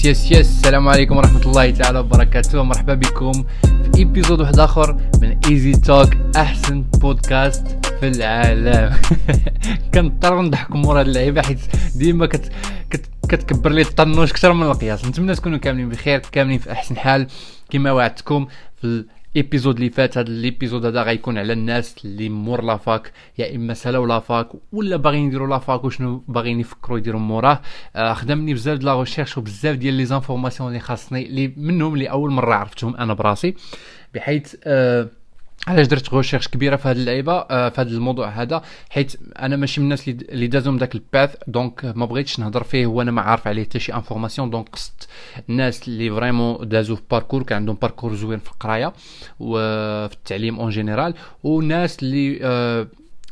yes yes yes. السلام عليكم ورحمة الله تعالى وبركاته. مرحبا بكم في episode واحد آخر من Easy Talk أحسن بودكاست في العالم. كنضطر نضحك مور هاد اللعيبة حيت ديما كت... كت... كتكبر لي الطنوش أكثر من القياس. نتمنى تكونوا كاملين بخير كاملين في أحسن حال. كما وعدتكم في episode اللي فات هذا ال episode هذا غيكون على الناس اللي مور la fac يا اما سالاو la fac ولا باغيين يديروا la fac وشنو باغيين يفكروا يديروا موراه آه خدمني بزاف د les recherches وبزاف ديال les informations اللي خاصني اللي منهم اللي اول مره عرفتهم أنا براسي بحيث آه علاش درت recherche كبيرة في هذه اللعيبة؟ آه في هذا الموضوع هذا حيت أنا ماشي من الناس اللي دازهم داك ال path donc ما بغيتش نهضر فيه وأنا ما عارف عليه حتى شي information donc قصدت الناس اللي vraiment دازو في parcours كان عندهم parcours زوين في القراية وفي التعليم en général وناس اللي آه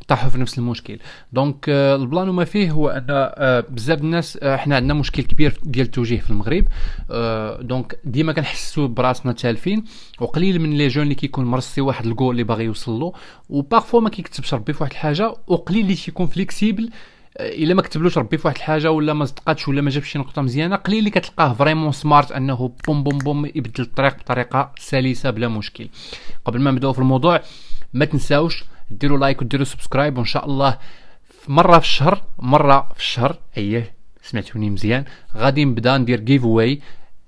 طاحوا في نفس المشكل. donc آه ال plan وما فيه هو أن آه بزاف الناس آه إحنا عندنا مشكل كبير ديال التوجيه في المغرب. donc ديما كنحسوا براسنا تالفين وقليل من les jeunes اللي كيكون مرسي واحد الجول اللي باغي يوصل له. و parfois ما كيكتبش ربي في واحد الحاجة وقليل اللي تيكون flexible إلا ما كتبلوش ربي في واحد الحاجة ولا ما صدقاتش ولا ما جابش شي نقطة مزيانة قليل اللي كتلقاه vraiment smart أنه بوم بوم بوم يبدل الطريق بطريقة سلسة بلا مشكل. قبل ما نبدأو في الموضوع ما تنساوش ديروا like وديروا subscribe وإن شاء الله مرة في الشهر مرة في الشهر اييه سمعتوني مزيان. غادي نبدأ ندير giveaway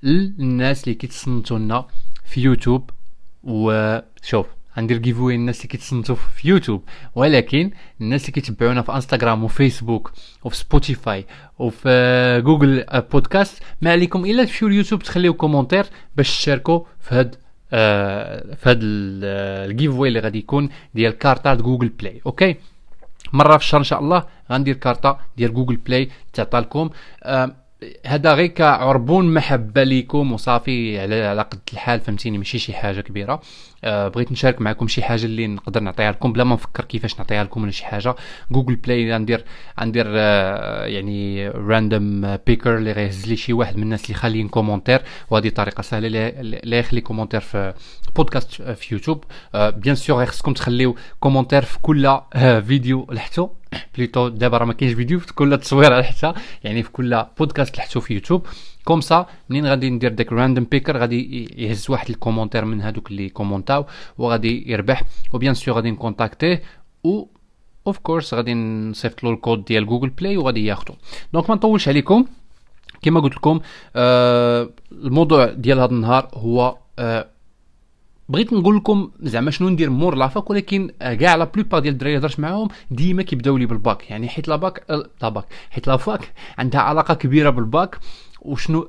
للناس اللي كيتصنتوا لنا في يوتيوب وشوف غندير giveaway للناس اللي كيتصنتوا في يوتيوب. ولكن الناس اللي كيتبعونا في انستغرام وفيسبوك وفي سبوتيفاي وفي جوجل بودكاست ما عليكم إلا تمشيو ليوتيوب تخليو commentaire باش تشاركوا في هاد آه في هاد ال giveaway اللي غادي يكون ديال كارتا جوجل بلاي okay؟ مرة في الشهر إن شاء الله غندير كارتا ديال جوجل بلاي تعطى لكم آه هذا غير كعربون محبة ليكم وصافي على على قد الحال فهمتيني؟ ماشي شي حاجة كبيرة. آه بغيت نشارك معكم شي حاجة اللي نقدر نعطيها لكم. بلا ما نفكر كيفاش نعطيها لكم ولا شي حاجة جوجل بلاي غندير غندير آه يعني random picker اللي غيهز لي شي واحد من الناس اللي خاليين commentaire وهذه طريقة سهلة اللي يخلي commentaire في بودكاست في يوتيوب آه bien sûr خصكم تخليو commentaire في كل آه فيديو لحتو. بليتو دابا راه ما كاينش فيديو في كل تصوير لحتى يعني في كل بودكاست لحتو في يوتيوب. comme ça منين غادي ندير داك random picker غادي يهز واحد ال commentaire من هادوك اللي كومونتاو وغادي يربح. و bien sûr غادي نكونتاكتيه و of course غادي نصيفط له الكود ديال جوجل بلاي وغادي ياخذو donc ما نطولش عليكم. كما قلت لكم آه الموضوع ديال هذا النهار هو آه بغيت نقول لكم زعما شنو ندير مور la fac ولكن كاع la plupart ديال الدراري هضرت معاهم ديما كيبداو لي بالباك. يعني حيت la bac la bac حيت la fac عندها علاقة كبيرة بالباك وشنو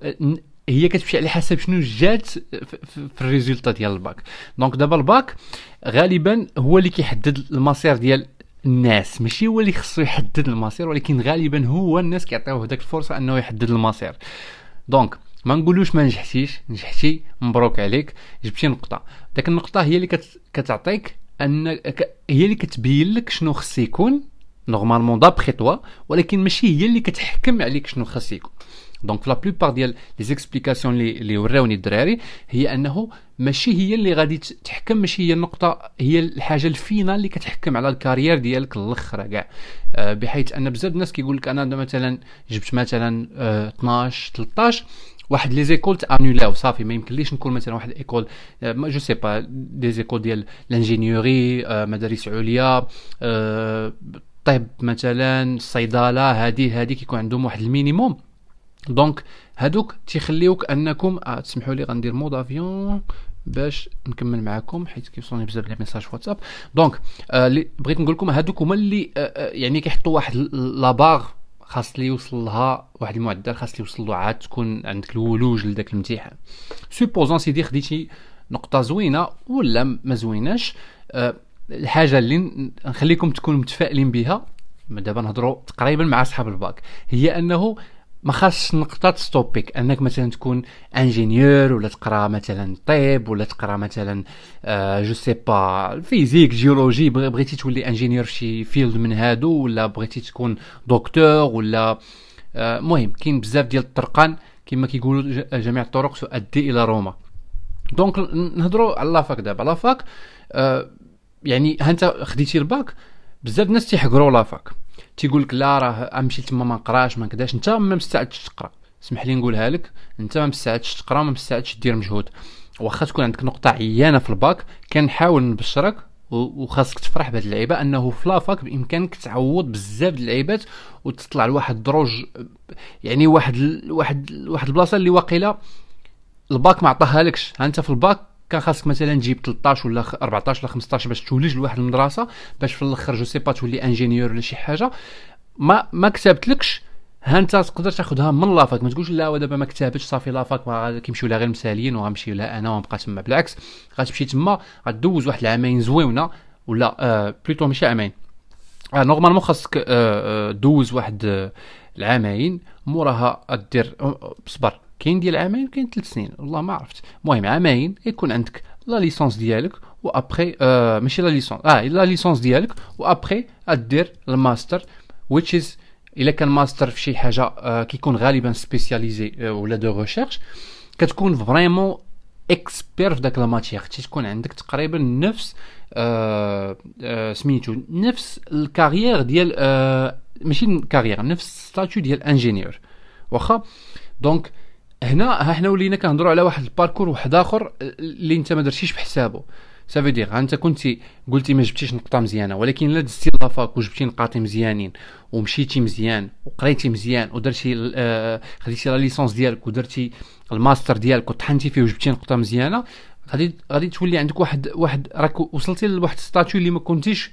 هي كتمشي على حسب شنو جات في ال résultat ديال ال bac. donc دابا الباك غالبا هو اللي كيحدد المصير ديال الناس. ماشي هو اللي خصو يحدد المصير ولكن غالبا هو الناس كيعطيوه داك الفرصة أنه يحدد المصير. donc ما نقولوش ما نجحتيش نجحتي مبروك عليك. جبتي نقطة. داك النقطة هي اللي كت... كتعطيك أن هي اللي كتبين لك شنو خص يكون normalement d'après toi ولكن ماشي هي اللي كتحكم عليك شنو خص يكون. donc la plupart ديال les explications اللي وراوني الدراري هي أنه ماشي هي اللي غادي تحكم ماشي هي النقطة هي الحاجة ال finale اللي كتحكم على ال carrière ديالك الآخر كاع. أه بحيث أن بزاف الناس كيقول لك أنا مثلا جبت مثلا أه 12 13 واحد les écoles تانولاو صافي ما يمكنليش نكون مثلا واحد école je sais pas des écoles ديال l'ingénierie مدارس عليا طب مثلا الصيدله هادي هادي كيكون عندهم واحد ال minimum. donc هادوك تيخليوك أنكم آه تسمحوا لي غندير mode avion باش نكمل معكم حيت كيوصلوني بزاف les messages واتساب. donc آه بغيت نقول لكم هادوك هما اللي آه يعني كيحطوا واحد la barre خاص لي يوصل لها واحد المعدل خاص لي يوصل له عاد تكون عندك الولوج لذاك الامتحان supposons سيدي خديتي نقطة زوينة ولا ما زويناش أه الحاجة اللي نخليكم تكونوا متفائلين بها دابا نهضروا تقريبا مع أصحاب الباك هي أنه ما خاصش نقطة تستوبيك أنك مثلا تكون ingénieur ولا تقرأ مثلا طب ولا تقرأ مثلا آه je sais pas physique géologie بغيتي تولي ingénieur في شي field من هادو ولا بغيتي تكون دكتور ولا المهم آه كاين بزاف ديال الطرقان كما كيقولوا جميع الطرق تؤدي إلى روما. donc نهضروا على la fac دابا. la fac آه يعني انت خديتي الباك بزاف الناس تيحقروا la fac. تيقول لك لا راه امشي تما ما نقراش ما كداش انت ما مستعدش تقرا. اسمح لي نقولها لك انت ما مستعدش تقرا ما مستعدش دير مجهود. واخا تكون عندك نقطة عيانة في الباك كنحاول نبشرك وخاصك تفرح بهذه اللعيبة انه في la fac بإمكانك تعوض بزاف د اللعيبات وتطلع لواحد الدروج يعني واحد واحد واحد البلاصة اللي واقيلا الباك ما عطاها لكش. انت في الباك كان خاصك مثلا تجيب 13 ولا 14 ولا 15 باش تولج لواحد المدرسة باش في الأخر je sais pas تولي ingénieur ولا شي حاجة. ما ما كتبتلكش ها أنت تقدر تاخذها من la fac. ما تقولش لا دابا ما كتابتش صافي la fac كيمشيو لها غير مساليين وغنمشيو لها أنا ونبقى تما. بالعكس غتمشي تما غدوز واحد العامين زويونه ولا آه plutôt ماشي عامين. آه normalement خاصك آه آه دوز واحد آه العامين موراها دير صبر. كاين ديال عامين كاين ثلاث سنين. والله ما عرفت المهم عامين يكون عندك la licence ديالك و après آه ماشي la licence آه la licence ديالك و après ادير الماستر which is إلا كان ماستر في شي حاجة آه كيكون غالبا spécialisé آه ولا de recherche كتكون vraiment expert في داك la matière تكون عندك تقريبا نفس آه آه سميتو نفس ال carrière ديال آه ماشي ال carrière نفس statut ديال ingénieur واخا؟ donc هنا ها حنا ولينا كنهضروا على واحد ال parcours واحد آخر اللي انت ما درتيش بحسابه سافي دير انت كنتي قلتي ما جبتيش نقطة مزيانة ولكن الا دزتي la fac وجبتي نقاط مزيانين ومشيتي مزيان وقريتي مزيان ودرتي آه خديتي la licence ديالك ودرتي الماستر ديالك وطحنتي فيه وجبتي نقطة مزيانة غادي غادي تولي عندك واحد واحد راك وصلتي لواحد statut اللي ما كنتيش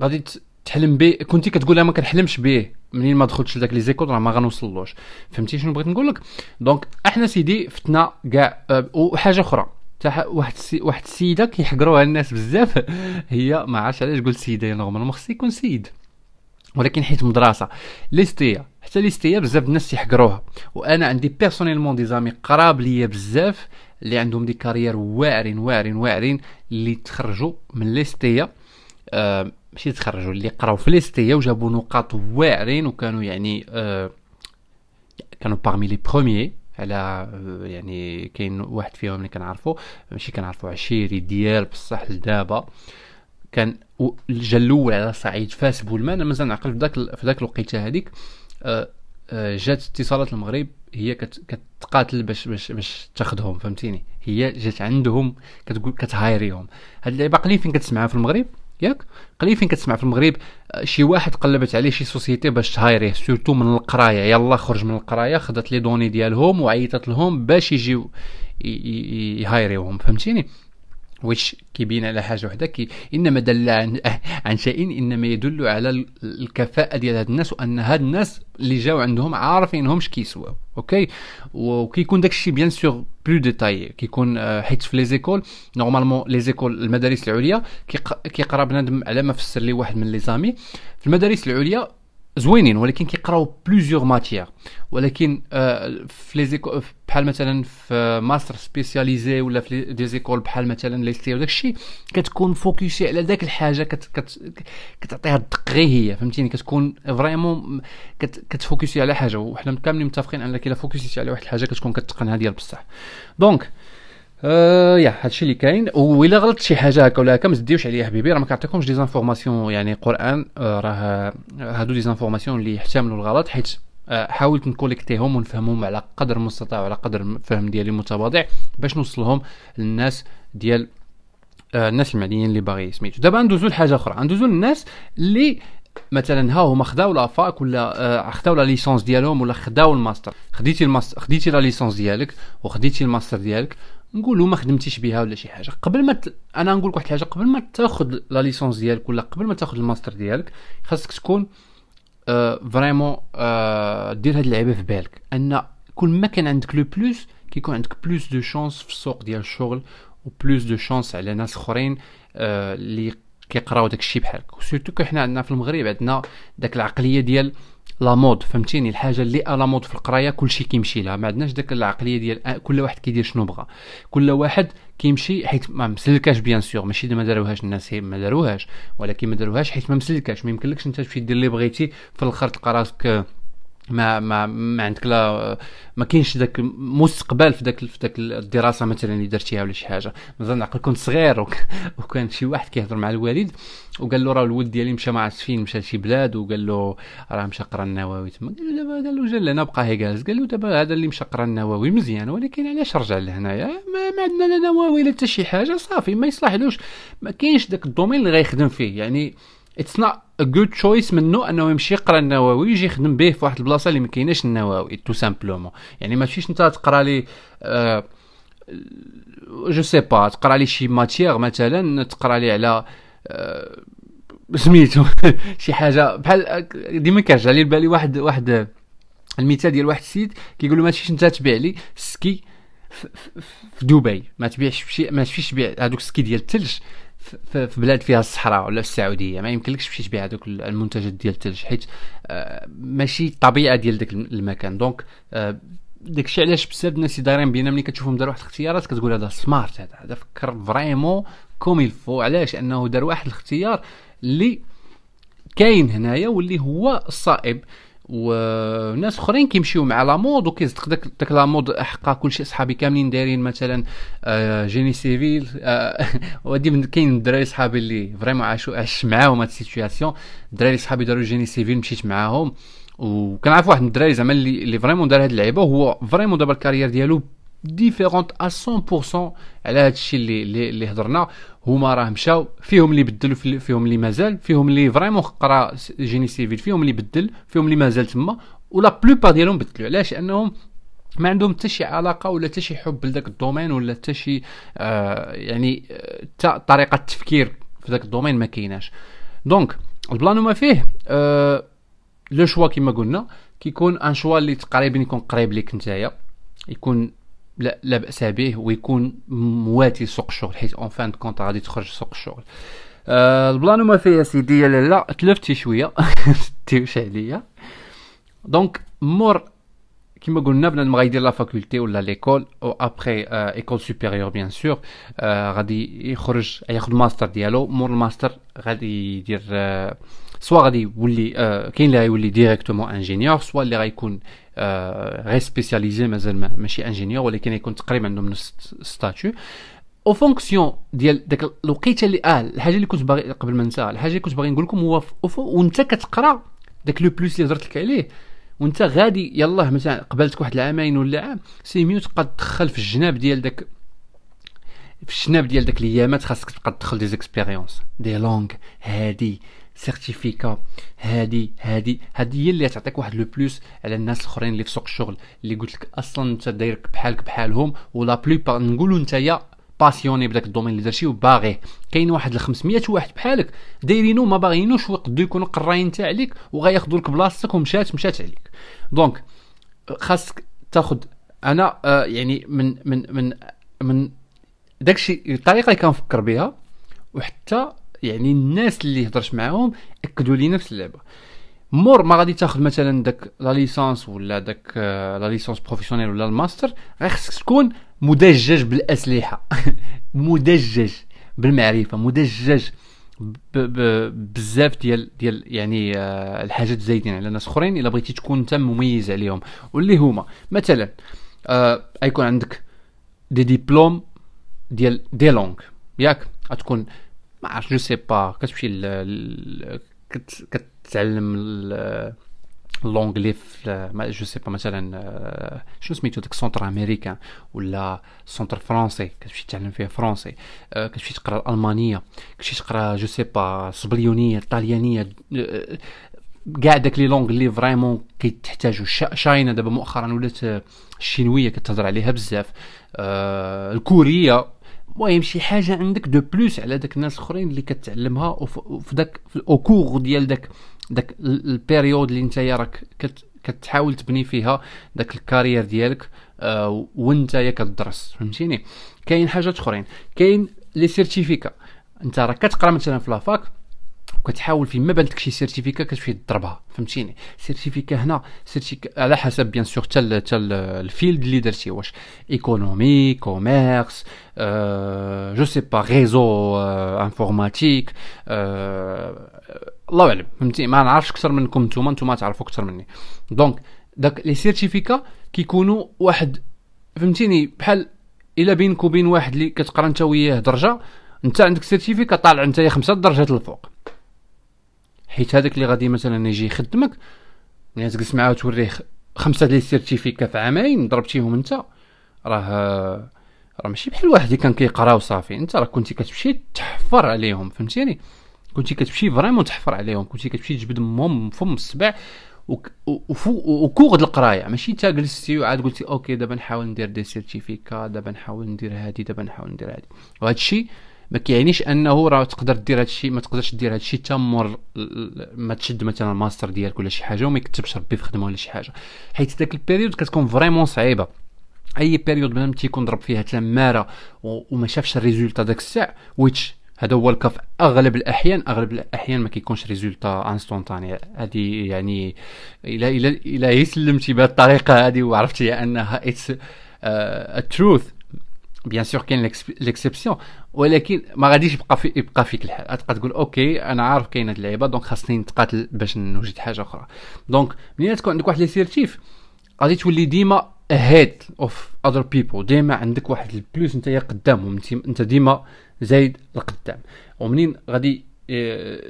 غادي تحلم به كنتي كتقول أنا ما كنحلمش به منين ما دخلتش لذاك les écoles راه ما غنوصلوش. فهمتي شنو بغيت نقول لك؟ donc إحنا سيدي فتنا كاع أه وحاجة أخرى. واحد السي... واحد السيدة كيحقروها الناس بزاف. هي ما عرفتش علاش قلت سيدة normalement خص يكون سيد. ولكن حيت مدرسة. l'ISTA. حتى l'ISTA بزاف الناس يحقروها. وأنا عندي personnellement des amis قراب ليا بزاف اللي عندهم des carrières واعرين واعرين واعرين اللي تخرجوا من l'ISTA. آه ماشي تخرجوا اللي قراو في l'ISTA وجابوا نقاط واعرين وكانوا يعني آه كانوا باغمي لي بروميي على آه يعني كاين واحد فيهم اللي كنعرفو ماشي كنعرفو عشيري ديال بصح لدابا كان جا الأول على صعيد فاس بولمان مازال نعقل في ذاك في ذاك الوقيتة هذيك آه آه جات اتصالات المغرب هي كت كتقاتل باش باش باش تاخذهم فهمتيني؟ هي جات عندهم كتقول كتهايريهم. هاد اللعيبة قليل فين كتسمعها في المغرب؟ ياك؟ قليل فين كتسمع في المغرب شي واحد قلبت عليه شي société باش ت hire يه surtout من القرايه يلا خرج من القرايه خدت les données ديالهم وعيطت لهم باش يجيو ي hire يوهم فهمتيني؟ واش كيبين على حاجة وحدة كي إنما دل عن عن شيء إنما يدل على الكفاءة ديال هاد الناس وأن هاد الناس اللي جاو عندهم عارفين هما كيسواو okay؟ وكيكون داكشي bien sûr plus détail كيكون حيت في les écoles normalement les écoles المدارس العليا كيقرأ بنادم على ما فسر لي واحد من les amis في المدارس العليا زوينين ولكن كيقراو plusieurs matières ولكن آه في les écoles بحال مثلا في ماستر spécialisé ولا في des écoles بحال مثلا l'ISTA وداك الشيء كتكون focusé على داك الحاجة كت كت كتعطيها الدق غير هي فهمتيني؟ كتكون vraiment كت كت focus ي على حاجة. وحنا كاملين متفقين أنك إلا focus يتي على واحد الحاجة كتكون كتقنها ديال بصح. donc آه يا هادشي اللي كاين. وإلا غلطت شي حاجة هكا ولا هكا ما تديوش عليا حبيبي. راه ما كنعطيكمش des informations يعني قرآن. آه راه هادو des informations اللي يحتملوا الغلط حيت آه حاولت ن collect يهم ونفهمهم على قدر المستطاع وعلى قدر الفهم ديالي المتواضع باش نوصلهم للناس ديال آه الناس المعنيين اللي باغي سميتو. دابا ندوزو لحاجة أخرى. ندوزو للناس اللي مثلا ها هما خداو la fac ولا آه خداو la licence ديالهم ولا خداو الماستر. خديتي الماستر خديتي la licence ديالك وخديتي الماستر ديالك نقولوا ما خدمتيش بها ولا شي حاجة. قبل ما ت... أنا نقول لك واحد الحاجة قبل ما تاخذ la licence ديالك ولا قبل ما تاخذ الماستر ديالك خاصك تكون آه vraiment آه دير هاد اللعيبة في بالك. أن كل ما كان عندك le plus كيكون عندك plus de chances في السوق ديال الشغل و plus de chances على ناس أخرين آه اللي كيقراو داك الشيء بحالك. و surtout que حنا عندنا في المغرب عندنا داك العقلية ديال la mode فهمتيني؟ الحاجة اللي la mode في القراية كلشي كيمشي لها. ما عندناش داك العقلية ديال كل واحد كيدير شنو بغى. كل واحد كيمشي حيت ما مسلكاش bien sûr. ماشي ما داروهاش الناس ما داروهاش. ولكن ما داروهاش حيت ما مسلكاش ما يمكنلكش انت تمشي دير اللي بغيتي. في الآخر تلقى راسك ما ما ما عندك لا ما كاينش داك مستقبل في داك في داك الدراسة مثلا اللي درتيها ولا شي حاجة. مثلا نعقل كنت صغير وك وكان شي واحد كيهضر مع الوالد وقال له راه الولد ديالي مشى مع فين مشى لشي بلاد وقال له راه مشى قرا النووي. تما قال له دابا قال له جا لهنا بقى هي جالس قال له دابا هذا اللي مشى قرا النووي مزيان ولكن علاش رجع لهنايا؟ ما, ما عندنا لا نووي لا حتى شي حاجة صافي ما يصلحلوش. ما كاينش داك ال domaine اللي غيخدم فيه. يعني it's not good choice منه إنه يمشي يقرأ النووي يجي يخدم به في واحد البلاصة اللي ما كايناش النووي tout simplement يعني ما تمشيش أنت تقرأ لي آه je sais pas تقرأ لي شي matière مثلا تقرأ لي على آه سميتو شي حاجة. بحال ديما كيرجع لي بالي واحد واحد المثال ديال واحد السيد كيقول له ما تمشيش أنت تبيع les skis في دبي ما تبيعش ما تمشيش تبيع هذوك ال ski ديال الثلج في بلاد فيها الصحراء ولا السعودية ما يمكنلكش تمشي تبيع هذوك المنتجات ديال الثلج حيت آه، ماشي الطبيعه ديال داك المكان. donc آه، داكشي علاش بزاف الناس دايرين بينا ملي كتشوفهم دار واحد الاختيارات كتقول هذا smart هذا هذا فكر vraiment comme il faut علاش؟ أنه دار واحد الاختيار اللي كاين هنايا واللي هو الصائب وناس أخرين كيمشيو مع la mode وكيصدق داك داك la mode حقا كلشي صحابي كاملين دايرين مثلا آه génie civil آه ودي كاين الدراري صحابي اللي vraiment عاشوا عاش معاهم هاد ال situation الدراري صحابي داروا génie civil مشيت معاهم. وكنعرف واحد من الدراري زعما اللي اللي vraiment دار هاد اللعيبة وهو vraiment دابا ال carrière ديالو différente à 100% على هذا الشيء اللي اللي, هضرنا. هما راه مشاو فيهم اللي بدلوا فيهم اللي مازال فيهم اللي vraiment قرا génie civil فيهم اللي بدل فيهم اللي مازال تما و la plupart ديالهم بدلوا. علاش؟ لأنهم ما عندهم حتى شي علاقة ولا حتى شي حب لذاك ال domaine ولا حتى شي آه يعني حتى طريقة التفكير في ذاك ال domaine ما كايناش. donc ال plan ما فيه آه le choix كيما قلنا كيكون un choix اللي تقريبا يكون قريب ليك نتايا. يكون لا, لا بأس به ويكون مواتي سوق الشغل حيت en fin de compte غادي تخرج سوق الشغل آه ال plan ما فيه يا سيدي لا لا تلفتي شوية. تيوش عليا. donc مور كيما قلنا بنادم غيدير la faculté ولا l'école ou après école supérieure bien sûr غادي يخرج ياخذ ماستر ديالو. مور الماستر غادي يدير آه soit غادي يولي آه كاين اللي غيولي directement ingénieur soit اللي غيكون آه غير spécialisé مازال ماشي ingénieur ولكن يكون تقريبا عندهم نفس statut. en fonction ديال داك الوقيتة اللي آه الحاجة اللي كنت باغي قبل ما ننسى الحاجة اللي كنت باغي نقول لكم هو وأنت كتقرأ داك le plus اللي هضرت لك عليه. وأنت غادي يلاه مثلا قبلتك واحد العامين ولا عام c'est mieux تبقى تدخل في الجناب ديال داك في الجناب ديال داك الايامات خاصك تبقى تدخل des expériences des langues هادي. certificat هادي هادي هادي هي اللي تعطيك واحد le plus على الناس الاخرين اللي في سوق الشغل اللي قلت لك أصلا أنت دايرك بحالك بحالهم و la plupart نقولوا نتايا passionné بداك ال domaine اللي درتي وباغيه. كاين واحد ل 500 واحد بحالك دايرينو ما باغيينوش ويقدروا يكونوا قراين تاع عليك وغياخذوا لك بلاصتك ومشات مشات عليك. donc خاصك تاخذ أنا آه يعني من من من من داكشي الطريقة اللي كنفكر بها وحتى يعني الناس اللي هضرت معاهم أكدوا لي نفس اللعبة. مور ما غادي تاخذ مثلا داك la licence ولا داك la licence professionnelle ولا الماستر غير خصك تكون مدجج بالأسلحة. مدجج بالمعرفة مدجج بزاف ديال ديال يعني آه الحاجات زايدين على ناس أخرين إلا بغيتي تكون انت مميز عليهم. واللي هما مثلا آه يكون عندك des diplômes ديال des langues ياك؟ غتكون ما عرفت je sais pas كتمشي كتعلم l'anglais في je sais pas مثلا شنو سميتو داك centre américain ولا centre français كتمشي تعلم فيه français كتمشي تقرا الالمانيه كتمشي تقرا je sais pas صبليونية الطاليانيه كاع داك les langues اللي vraiment كيتحتاجو. China دابا مؤخرا ولات الشينويه كتهضر عليها بزاف. آه الكورية. المهم شي حاجة عندك de plus على داك الناس الاخرين اللي كتعلمها وفي داك au cours ديال داك داك ال période اللي انت راك كتحاول تبني فيها داك ال carrière ديالك آه وانت كتدرس فهمتيني؟ كاين حاجات أخرين. كاين les certificats انت راك كتقرا مثلا في la fac وكتحاول فيما بانتك شي certificat كتمشي تضربها فهمتيني؟ certificat هنا certificat على حسب bien sûr حتى حتى ال field اللي درتي واش économie commerce أه je sais pas réseau أه informatique أه الله اعلم فهمتي ما نعرفش أكثر منكم نتوما نتوما تعرفوا أكثر مني. donc داك les certificats كيكونوا واحد فهمتيني؟ بحال إلا بينك وبين واحد اللي كتقرا انت وياه درجة انت عندك certificat طالع انت خمسة درجات الفوق حيت هذاك اللي غادي مثلا يجي يخدمك يعني تجلس معاه وتوريه خمسة ديال ال certificats في عامين ضربتيهم انت راه راه ماشي بحال واحد اللي كان كيقرا وصافي انت راه كنتي كتمشي تحفر عليهم فهمتيني؟ كنتي كتمشي vraiment تحفر عليهم كنتي كتمشي تجبدهم من فم السبع وكوغ القراية. ماشي تا جلستي وعاد قلتي okay دابا نحاول ندير des certificats دابا نحاول ندير هادي دابا نحاول ندير هادي. وهذا الشيء ما كيعنيش انه راه تقدر دير هذا الشيء ما تقدرش دير هذا الشيء حتى مور ما تشد مثلا الماستر ديالك ولا شي حاجة وما يكتبش ربي في خدمة ولا شي حاجة. حيت داك ال période كتكون vraiment صعيبة. أي période بنادم تيكون ضرب فيها تمارة وما شافش ال résultat داك الساعة which هذا هو ال cas أغلب الأحيان أغلب الأحيان ما كيكونش résultat instantané هذه يعني إلى إلى إلى سلمتي بهذه الطريقة هذه وعرفتي أنها it's the truth bien sûr كاين l'exception ولكن ما غاديش يبقى في يبقى فيك الحال غتبقى تقول okay أنا عارف كاين هاد اللعيبة donc خاصني نتقاتل باش نوجد حاجة أخرى. donc منين تكون عندك واحد les certifs غادي تولي ديما ahead of other people ديما عندك واحد ال plus انت قدامهم أنت ديما زايد لقدام ومنين غادي آه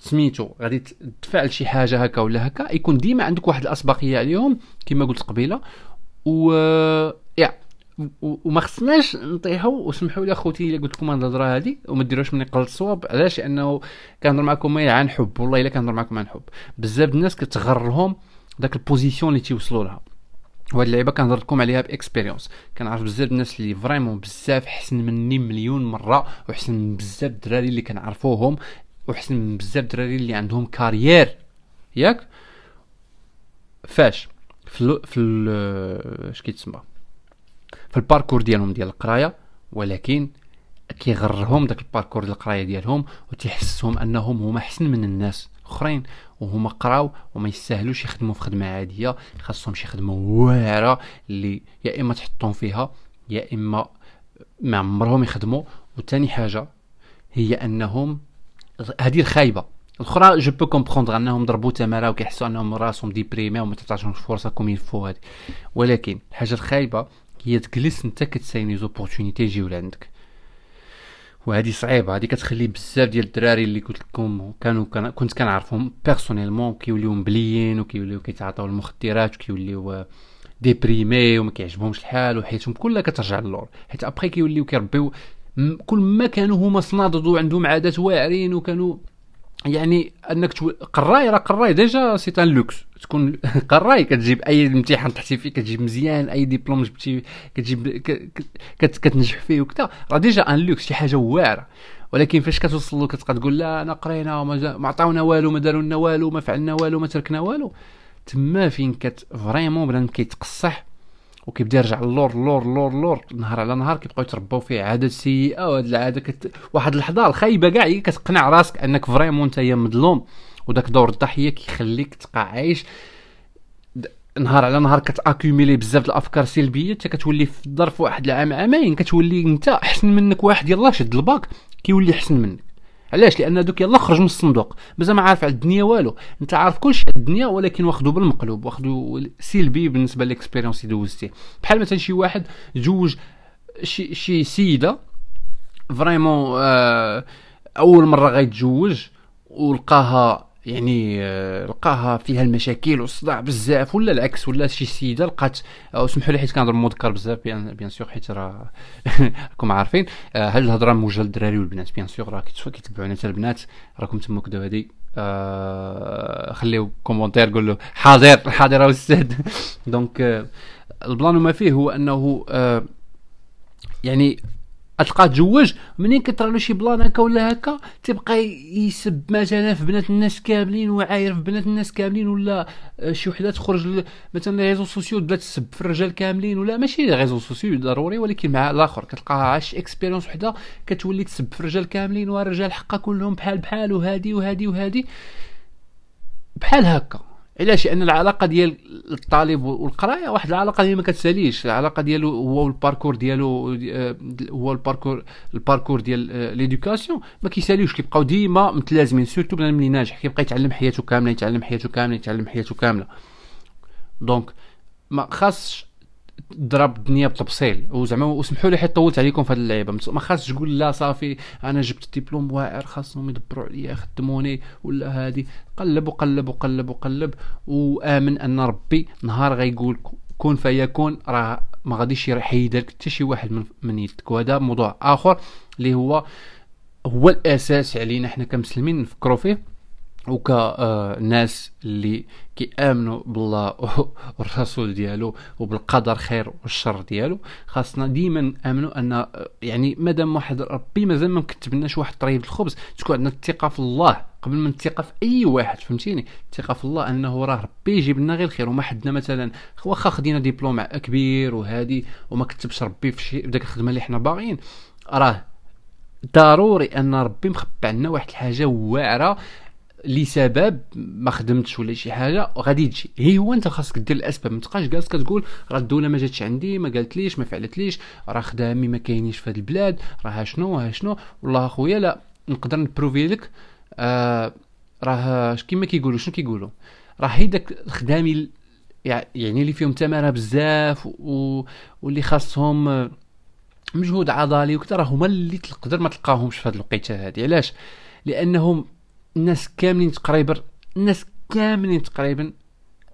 سميتو غادي تفعل شي حاجة هكا ولا هكا يكون ديما عندك واحد الأسبقية عليهم كما قلت قبيلة. و يا وما خصناش نطيحوا وسمحوا لي اخوتي الا قلت لكم الهضرة هذه وما ديروش مني قلت الصواب علاش؟ لأنه كنهضر معكم عن حب والله إلا كنهضر معكم عن حب. بزاف الناس كتغرهم داك ال position اللي تيوصلوا لها. وهاد اللعيبة كنهضر لكم عليها ب expérience. كنعرف بزاف الناس اللي vraiment بزاف حسن مني مليون مرة وحسن من بزاف الدراري اللي كنعرفوهم وحسن من بزاف الدراري اللي عندهم carrière ياك؟ فاش؟ في في اش كيتسمى؟ في ال parcours ديالهم ديال القراية ولكن كيغرهم داك ال parcours ديال القراية ديالهم وتيحسهم أنهم هما احسن من الناس أخرين وهما قراو وما يستاهلوش يخدموا في خدمة عادية خاصهم شي خدمة واعرة اللي يا إما تحطهم فيها يا إما ما عمرهم يخدموا. وثاني حاجة هي أنهم هذه الخايبة. الأخرى je peux comprendre أنهم ضربوا تماره وكيحسوا أنهم راسهم déprimé وما تعطيهمش فرصة comme il faut هذه. ولكن الحاجة الخايبة هي تجلس انت كتسايني des opportunités يجيو لعندك. وهذه صعيبة هذه كتخلي بزاف ديال الدراري اللي قلت لكم كانوا كان كنت كنعرفهم personnellement كيوليو مبليين وكيوليو كيتعاطاو المخدرات وكيوليو déprimés وما كيعجبهمش الحال وحياتهم كلها كترجع للور. حيت ابخي كيوليو كيربيو كل ما كانوا هما صنادد وعندهم عادات واعرين وكانوا يعني أنك تقول قراي راه قراي. déjà c'est un luxe. تكون قراي كتجيب أي امتحان طحتي فيه كتجيب مزيان أي ديبلوم جبتي كتجيب كتنجح فيه وكذا. راه déjà un luxe شي حاجة واعرة. ولكن فاش كتوصل كتبقى تقول لا أنا قرينا وما عطاونا والو ما داروا لنا والو ما فعلنا والو ما تركنا والو تما فين كت vraiment بنادم كيتقصح وكيبدا يرجع اللور اللور اللور اللور نهار على نهار كيبقاو يترباو فيه عادات سيئه وهاد العاده كت... واحد اللحظه الخايبة كاع هي كتقنع راسك أنك vraiment أنت مظلوم. وداك دور الضحية كيخليك تبقى عايش. نهار على نهار كت accumuler بزاف الأفكار سلبية. حتى كتولي في ظرف واحد العام عامين كتولي أنت أحسن منك واحد يلاه شد الباك كيولي أحسن منك. علاش؟ لأن دوك يلا خرج من الصندوق. مازال ما عارف على الدنيا والو. أنت عارف كلشي على الدنيا ولكن واخدو بالمقلوب واخدو سلبي بالنسبة لل expérience اللي دوزتي. بحال مثلا شي واحد جوج شي شي سيدة vraiment آه أول مرة غيتزوج ولقاها يعني آه، لقاها فيها المشاكل والصداع بزاف ولا العكس ولا شي سيده لقات أو سمحوا لي حيت كنهضر مذكر بزاف bien, bien sûr حيت راه راكم عارفين. آه، هاد الهضره موجهة للدراري والبنات bien sûr راه كيتبعونا حتى البنات. راكم تما كدو هادي. آه خليو commentaire قول له حاضر حاضر أستاذ. donc آه ال plan ما فيه هو أنه آه يعني تلقى تزوج منين كطرا له شي plan هكا ولا هكا؟ تيبقى يسب مثلا في بنات الناس كاملين وعاير في بنات الناس كاملين ولا آه، شي وحدة تخرج مثلا réseaux sociaux تبدا تسب في الرجال كاملين ولا؟ ماشي réseaux sociaux ضروري ولكن مع الآخر كتلقاها عاش expérience وحدة كتولي تسب في الرجال كاملين والرجال حقا كلهم بحال بحال وهادي وهادي وهادي. بحال هكا. علاش لأن العلاقة ديال الطالب والقراية واحد العلاقة اللي ما كتساليش. العلاقة ديالو هو ال parcours ديالو هو ال parcours ال parcours ديال l'éducation ما كيساليوش كيبقاو ديما متلازمين surtout بنادم اللي ناجح كيبقى يتعلم حياته كاملة يتعلم حياته كاملة يتعلم حياته كاملة. donc ما خاصش ضرب الدنيا بتبصيل وزعما وسمحوا لي حيت طولت عليكم في هذه اللعيبة. ما خاصش تقول لا صافي أنا جبت ديبلوم واعر خاصهم يدبروا عليا يخدموني ولا هادي. قلب وقلب وقلب وقلب وآمن أن ربي نهار غيقول كون فيكون راه ما غاديش يحيد لك حتى شي واحد من, من يدك. وهذا موضوع آخر اللي هو هو الأساس علينا حنا كمسلمين نفكروا فيه. وكناس اللي كيآمنوا بالله والرسول ديالو وبالقدر خير والشر ديالو. خاصنا ديما نآمنوا أن يعني مادام واحد ربي مازال ما كتبناش واحد طريب الخبز تكون عندنا الثقة في الله قبل من الثقه في أي واحد فهمتيني؟ الثقة في الله أنه راه ربي يجيب لنا غير الخير. وما حدنا مثلا واخا خدينا ديبلوم كبير وهادي وما كتبش ربي في شي داك الخدمة اللي حنا باغيين راه ضروري أن ربي مخبى عنا واحد الحاجة واعرة لسبب ما خدمتش ولا شي حاجة غادي تجي. هي هو أنت خاصك دير الأسباب. ما تبقاش جالس كتقول راه الدولة ما جاتش عندي ما قالتليش ما فعلتليش راه خدامي ما كاينيش في هذه البلاد راه شنو ها شنو. والله أخويا لا نقدر نبروفي لك آه راه كيما كيقولوا شنو كيقولوا؟ راه هي داك خدامي يعني اللي فيهم تمارة بزاف و... واللي خاصهم مجهود عضلي وكذا راه هما اللي تقدر ما تلقاهمش في هذه الوقيتة هذه علاش؟ لأنهم الناس كاملين تقريبا الناس كاملين تقريبا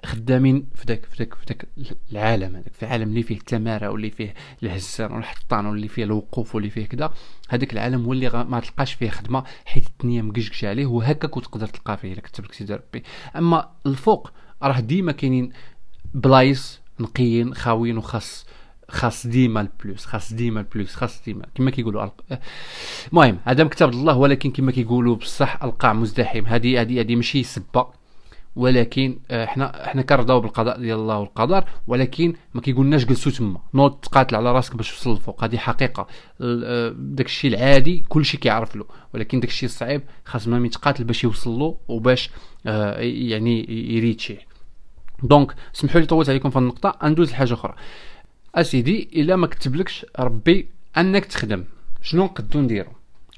خدامين في داك في داك في داك العالم هذاك في العالم اللي فيه التمارة واللي فيه الهزان والحطان واللي فيه الوقوف واللي فيه كذا. هذاك العالم هو اللي ما تلقاش فيه خدمة حيت الدنيا مقشقشه عليه وهكاك وتقدر تلقى فيه إلا لك سيدي ربي. أما الفوق راه ديما كاينين بلايص نقيين خاويين وخاص. خاص ديما البلوس خاص ديما البلوس خاص ديما. كما كيقولوا المهم هذا مكتب الله ولكن كما كيقولوا بصح القاع مزدحم. هذه هذه هذه ماشي سبة. ولكن آه، حنا حنا كنرضاو بالقضاء ديال الله والقدر ولكن ما كيقولناش جلسوا تما. نوض تقاتل على راسك باش توصل للفوق هذه حقيقة. آه، داك الشيء العادي كلشي كيعرف له. ولكن داك الشيء الصعيب خاص ما يتقاتل باش يوصل له وباش آه، يعني يريتشي donc سمحوا لي طولت عليكم في النقطة. ندوز لحاجة أخرى. أسيدي إلا ما كتبلكش ربي أنك تخدم. شنو نقدو نديرو؟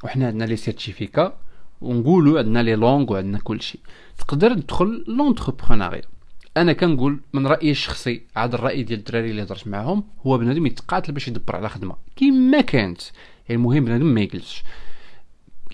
وحنا عندنا لي سيرتيفيكا ونقولوا عندنا لي لونغ وعندنا كل شيء تقدر تدخل لونتربرونيا. أنا كنقول من رأيي الشخصي عاد الرأي ديال الدراري اللي هضرت معاهم هو بنادم يتقاتل باش يدبر على خدمة. كيما كانت. يعني المهم بنادم ما يجلسش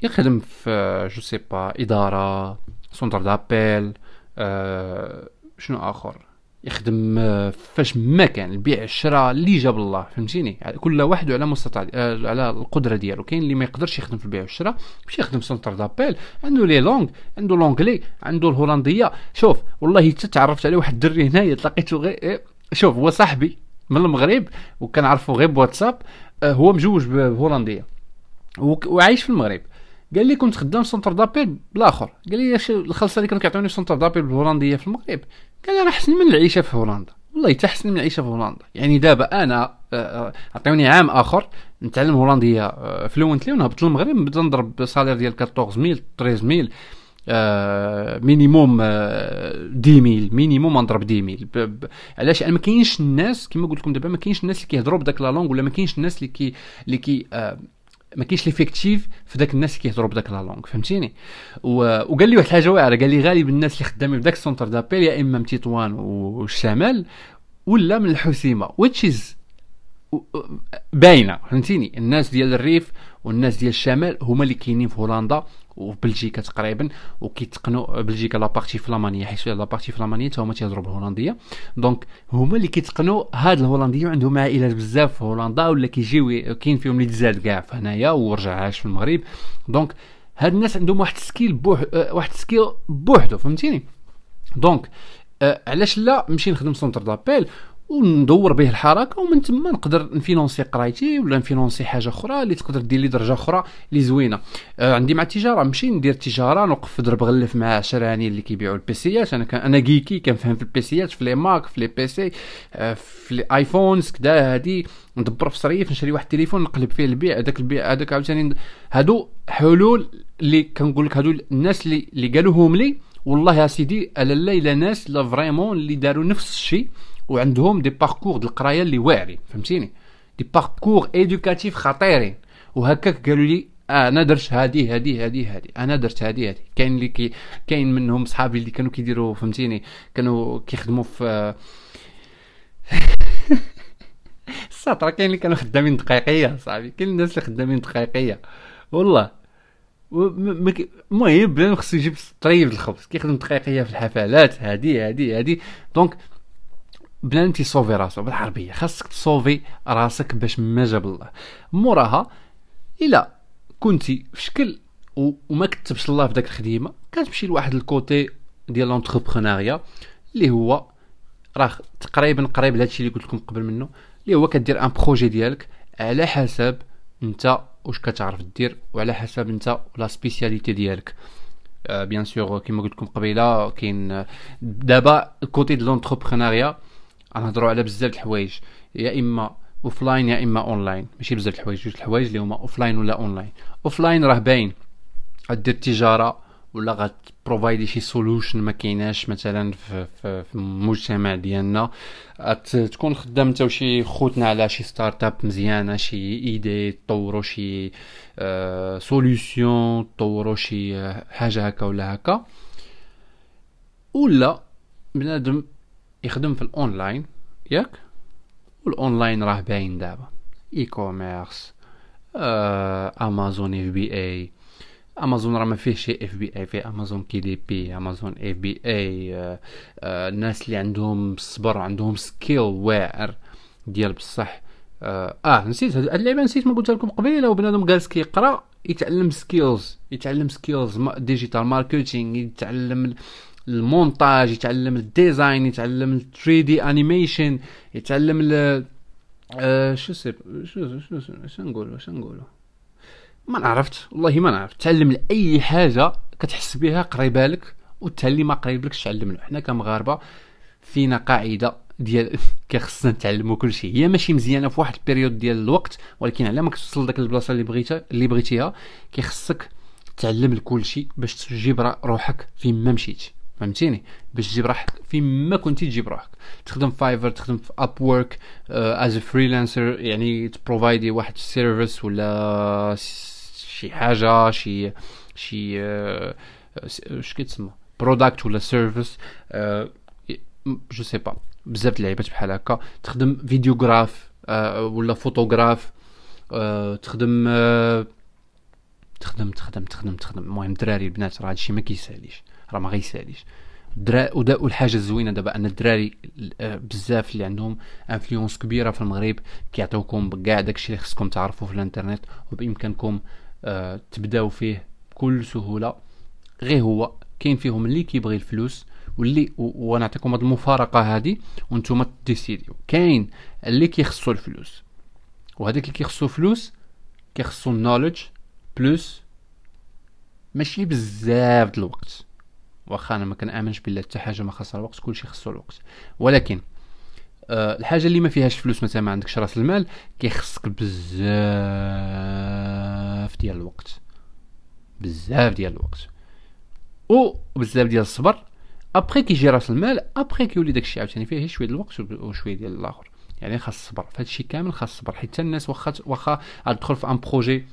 يخدم في جو سي با إدارة سونتر دابيل أه شنو آخر؟ يخدم آه، فاش ما كان البيع الشراء اللي جاب الله فهمتيني؟ يعني كل واحد على مستطاع آه، على القدرة ديالو. كاين اللي ما يقدرش يخدم في البيع والشراء باش يخدم centre d'appel عنده les langues عنده l'anglais عنده الهولندية. شوف والله حتى تعرفت عليه واحد الدري هنايا تلاقيته غير إيه، شوف هو صاحبي من المغرب وكنعرفو غير بواتساب آه، هو مجوج بهولندية. وعايش في المغرب. قال لي كنت خدام centre d'appel بالاخر قال لي الخلصة اللي كانوا كيعطوني centre d'appel بالهولنديه في المغرب. قال أحسن من العيشة في هولندا. والله تا احسن من العيشة في هولندا. يعني دابا أنا آه، آه، عطيوني عام آخر نتعلم هولندية fluently ونهبط للمغرب. نبدا نضرب salaire ديال 14000 13000 آه minimum آه mille. minimum نضرب mille. علاش؟ ما كاينش الناس كما قلت لكم دابا ما كاينش الناس اللي كيهضروا بداك la langue ولا ما كاينش الناس اللي كي اللي كي آه ما كاينش l'effectif في داك الناس اللي كيهضروا بداك la langue فهمتيني؟ وقال لي واحد الحاجة واعرة قال لي غالب الناس اللي خدامين في داك ال centre d'appel يا إما من تطوان والشمال ولا من الحسيمه باينة فهمتيني؟ الناس ديال الريف والناس ديال الشمال هما اللي كاينين في هولندا وبلجيكا تقريبا وكيتقنوا بلجيكا la partie فلامانية حيت la partie فلامانية حتى هما تيهضروا بالهولندية. donc هما اللي كيتقنوا هاد الهولنديه وعندهم عائلات بزاف في هولندا ولا كيجيو كاين فيهم اللي تزاد كاع في هنايا ورجع عاش في المغرب. donc هاد الناس عندهم واحد ال skill بوح أه، واحد ال skill بوحدو فهمتيني؟ donc أه علاش لا نمشي نخدم centre d'appel وندور به الحركة ومن ثم نقدر ن financer قرايتي ولا ن financer حاجة أخرى اللي تقدر دير لي درجة أخرى اللي زوينة. آه عندي مع التجارة نمشي ندير التجاره نوقف درب غلف مع شي دراري اللي كيبيعوا ال PC ات أنا كان أنا كيكي كنفهم في ال PC ات في les Mac في les PC آه في ال iPhones كذا هادي. ندبر في صريف نشري واحد التليفون نقلب فيه البيع هذاك البيع هذاك عاوتاني. هادو حلول اللي كنقول لك هادو الناس اللي اللي قالوهم لي والله يا سيدي ألا لا ناس لا vraiment اللي داروا نفس الشيء. وعندهم des parcours د القراية اللي واعرين فهمتيني؟ des parcours éducatifs خطيرين. وهكاك قالوا لي آه أنا درت هادي هادي هادي هادي. أنا درت هادي هادي. كاين اللي كي كاين منهم صحابي اللي كانوا كيديروا فهمتيني؟ كانوا كيخدموا في ال centre كاين اللي كانوا خدامين دقايقية صاحبي. كاين الناس اللي خدامين دقايقية. والله. المهم بنادم خصو يجيب طريف الخبز. كيخدم دقايقية في الحفلات هادي هادي هادي. دونك بنادم تي sauver راسو بالعربيه خاصك ت sauver راسك باش ما جاب الله. موراها إلا كنتي في شكل وما كتبش الله في داك الخديمة كتمشي لواحد ال côté ديال l'entrepreneuriat اللي هو راه تقريبا قريب لهادشي اللي قلت لكم قبل منه اللي هو كدير un projet ديالك على حسب انت واش كتعرف دير وعلى حسب انت la spécialité ديالك. آه bien sûr كيما قلت لكم قبيلة كاين دابا ال côté de l'entrepreneuriat غنهضروا على بزاف د الحوايج يا إما offline يا إما اونلاين ماشي بزاف د الحوايج جوج الحوايج اللي هما offline ولا اونلاين offline راه باين غدير تجاره ولا غت provide شي solution ما كايناش مثلا في, في, في المجتمع ديالنا. تكون خدام انت وشي خوتنا على شي startup مزيانة شي idée تطوروا شي آه solution تطوروا شي آه، حاجة هكا ولا هكا. ولا بنادم يخدم في الأونلاين. ياك؟ والأونلاين راه باين دابا. e-commerce آه Amazon FBA Amazon راه ما فيه شي اف بي اي في امازون كي دي بي امازون اف بي اي الناس اللي عندهم الصبر عندهم skill واعر ديال بصح. آه, آه نسيت هاد اللعبة نسيت ما قلت لكم قبيلة وبنادم جالس كيقرأ يتعلم skills يتعلم skills digital marketing يتعلم المونتاج يتعلم ال design يتعلم 3D animation يتعلم ال آه je sais pas شو شو شو نقولوا شو نقولوا؟ ما نعرفت والله ما نعرفت. تعلم لأي حاجة كتحس بها قريبة لك والتالي ما قريبلكش تعلم له. حنا كمغاربة فينا قاعدة ديال كيخصنا نتعلموا كل شيء. هي ماشي مزيانة في واحد ال période ديال الوقت ولكن على ما كتوصل لذاك البلاصة اللي بغيتها اللي بغيتيها كيخصك تعلم لكل شيء باش تجيب روحك فين ما مشيتي فهمتيني؟ باش تجيب روحك فين ما كنتي تجيب روحك تخدم Fiverr تخدم في Upwork as freelancer يعني ت provide واحد ال service ولا شي حاجة شي شي اش كيتسمى؟ product ولا service je sais pas بزاف اللعيبات بحال هكا. تخدم vidéographe ولا فوتوغراف تخدم تخدم تخدم تخدم تخدم. المهم الدراري البنات راه هادشي ما كيساليش. راه ما غيساليش. والحاجة الزوينة دابا أن الدراري بزاف اللي عندهم influence كبيرة في المغرب كيعطيوكم كاع داكشي اللي خصكم تعرفوا في الانترنت وبإمكانكم آه تبداو فيه بكل سهولة. غير هو كاين فيهم اللي كيبغي الفلوس واللي ونعطيكم هاد المفارقة هادي وأنتم décidez كاين اللي كيخصو الفلوس وهذاك اللي كيخصو فلوس كيخصو النولج بلوس ماشي بزاف د الوقت. واخا أنا ما كنامنش بلا حتى حاجة ما خاصها الوقت كلشي خصو الوقت. ولكن أه الحاجة اللي ما فيهاش فلوس مثلا ما عندكش راس المال كيخصك بزاف ديال الوقت. بزاف ديال الوقت. و بزاف ديال الصبر ابخي كيجي راس المال ابخي كيولي داكشي عاوتاني فيه شوية ديال الوقت وشويه ديال الآخر. يعني خاص الصبر فهادشي كامل خاص الصبر. حيت الناس واخا واخا تدخل في un projet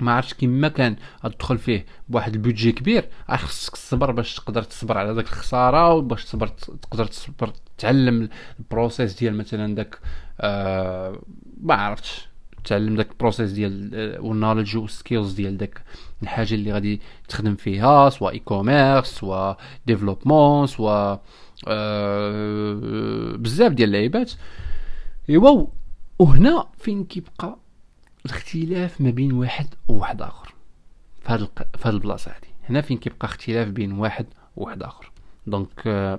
ما عرفتش كيما كان تدخل فيه بواحد ال budget كبير خصك الصبر باش تقدر تصبر على داك الخسارة وباش تصبر تقدر تصبر تعلم ال process ديال مثلا داك آه ما عرفتش تعلم داك ال process ديال آه، وال knowledge وال skills ديال داك الحاجة اللي غادي تخدم فيها سواء e-commerce سواء développement سواء آه بزاف ديال اللعيبات. ايوا وهنا فين كيبقى الاختلاف ما بين واحد وواحد آخر. في هاد الق... في هاد البلاصة هادي. هنا فين كيبقى اختلاف بين واحد وواحد آخر. دونك آه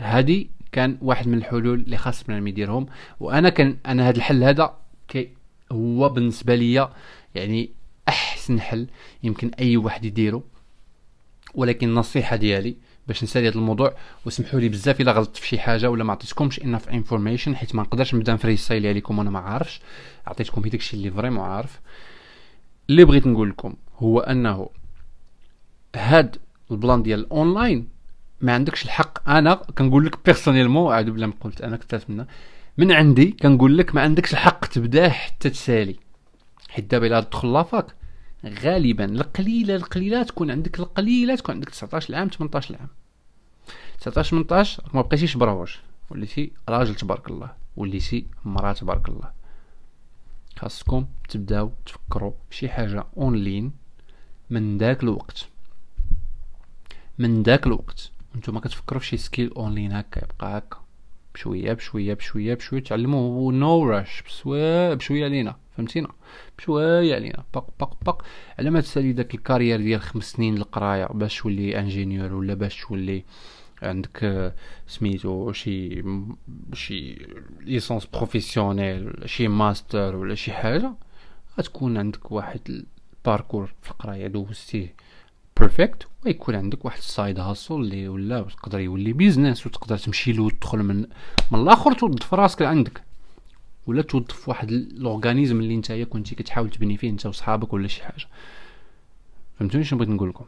هادي كان واحد من الحلول اللي خاص بنادم يديرهم. وأنا كان أنا هذا الحل هذا كي هو بالنسبة ليا يعني أحسن حل يمكن أي واحد يديره ولكن النصيحة ديالي باش نسالي هذا الموضوع وسمحوا لي بزاف إلا غلطت في شي حاجة ولا ما عطيتكمش inf information حيت ما نقدرش نبدا ن freestyle عليكم وأنا ما عارفش. عطيتكم هي داكشي اللي vraiment عارف. اللي بغيت نقول لكم هو أنه هاد ال plan ديال الاونلاين ما عندكش الحق. أنا كنقول لك personnellement أعوذ بالله من قلت أنا كنت منا من عندي كنقول لك ما عندكش الحق تبدأ حتى تسالي. حيت دابا إلا تدخل la fac غالبا القليلة القليله تكون عندك القليله تكون عندك 19 عام 18 عام 19 18 ما بقيتيش برهوش وليتي راجل تبارك الله وليتي مراه تبارك الله. خاصكم تبداو تفكروا فشي حاجة اونلاين من داك الوقت. من داك الوقت. نتوما كتفكروا فشي skill online هكا يبقى هكا. بشوية بشوية بشوية بشوية تعلموا no rush بشويه بشوية علينا. فهمتينا؟ بشوية علينا بق بق بق. على ما تسالي داك ال carrière ديال خمس سنين القرايه باش تولي ingénieur ولا باش تولي عندك سميتو شي شي licence professionnelle شي ماستر ولا شي حاجة غتكون عندك واحد ال parcours في القراية دوزتيه perfect ويكون عندك واحد ال side hustle اللي ولا تقدر يولي business وتقدر تمشي له وتدخل من من الآخر توظف راسك عندك ولا توظف واحد ال organisme اللي نتايا كنتي كتحاول تبني فيه انت وصحابك ولا شي حاجة. فهمتوني شنو بغيت نقول لكم؟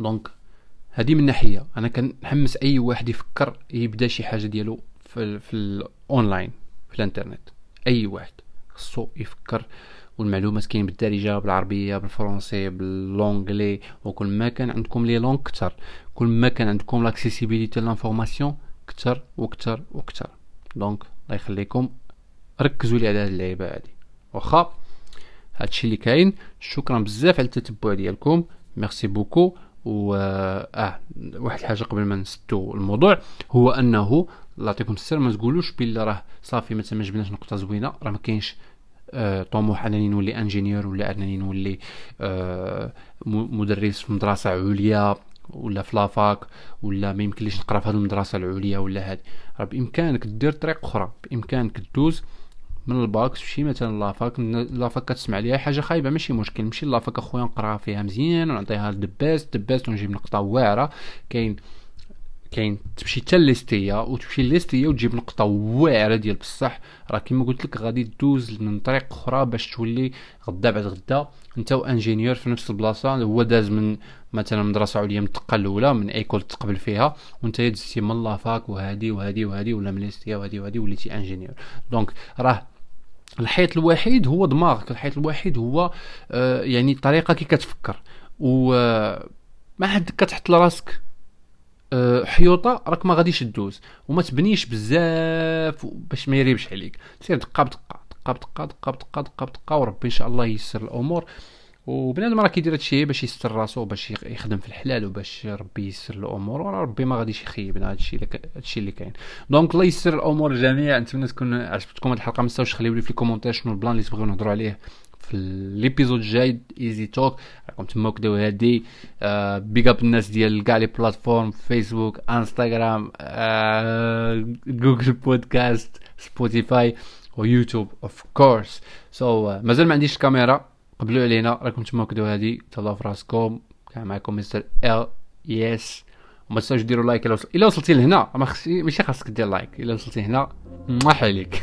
donc هذه من ناحية أنا كنحمس أي واحد يفكر يبدا شي حاجة ديالو في في الاونلاين في الانترنت. أي واحد خصو يفكر والمعلومات كاين بالدارجة بالعربية بالفرنسي ب l'anglais وكل ما كان عندكم les langues كتر. كل ما كان عندكم l'accessibilité l'information كتر وكتر وكتر. donc الله يخليكم. ركزوا لي على هاد اللعيبة هادي. واخا هادشي اللي كاين شكرا بزاف على التتبع ديالكم. merci beaucoup. و آه واحد الحاجة قبل ما نسدو الموضوع هو أنه الله يعطيكم السر ما تقولوش بلي راه صافي مثلا ما جبناش نقطة زوينة. راه ما كاينش آه طموح أنني نولي ingénieur ولا أنني نولي آه مدرس في مدرسة عليا ولا في la fac ولا ما يمكنليش نقرا في هذه المدرسة العليا ولا هذه راه بإمكانك دير طريق أخرى بإمكانك دوز من الباك تمشي مثلا la fac la fac كتسمع ليها حاجة خايبة ماشي مشكل نمشي la fac أخويا نقرا فيها مزيان ونعطيها دباس دباس ونجيب نقطه واعرة كاين كاين تمشي حتى l'EST وتمشي l'EST وتجيب نقطة واعرة ديال بصح. راه كيما قلت لك غادي دوز من طريق أخرى باش تولي غدا بعد غدا. أنت و ingénieur في نفس البلاصة هو داز من مثلا مدرسة عليا من الدقة الأولى من école تقبل فيها وأنت دزتي من la fac وهادي وهادي وهادي ولا من l'EST وهادي وهادي وليتي ingénieur. donc راه الحيط الوحيد هو دماغك. الحيط الوحيد هو آه يعني الطريقة كي كتفكر. و آه، ما حد كتحط لراسك آه حيوطة راك ما غاديش دوز وما تبنيش بزاف باش ما يريبش عليك. سير دقة بدقة دقة بدقة دقة بدقة دقة بدقة وربي إن شاء الله ييسر الأمور. وبنادم راه كيدير هادشي باش يستر راسو باش يخدم في الحلال وباش ربي يسر الأمور. وراه ربي ما غاديش يخيبنا هادشي هادشي اللي كاين. donc الله يسر الأمور الجميع نتمنى تكون عجبتكم هاد الحلقة. ما تنساوش خليو لي في ال commentaire شنو البلان اللي تبغيو نهضروا عليه في l'épisode الجاي. easy talk راكم تما كداو هادي. آه big up الناس ديال كاع les plateformes فيسبوك انستغرام آه جوجل بودكاست سبوتيفاي ويوتيوب of course so مازال ما عنديش الكاميرا. قبلوا علينا راكم تماكدوا هادي تهلاو في راسكم. كان معكم مستر ال يس وما تنساوش ديروا like إلا وصل... وصلتي لهنا. ما خصي ماشي خاصك دير like إلا وصلتي هنا مح عليك.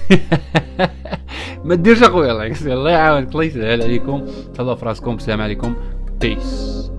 ما ديرش اخويا like الله يعاونك. الله يسهل عليكم. تهلاو في راسكم. السلام عليكم. peace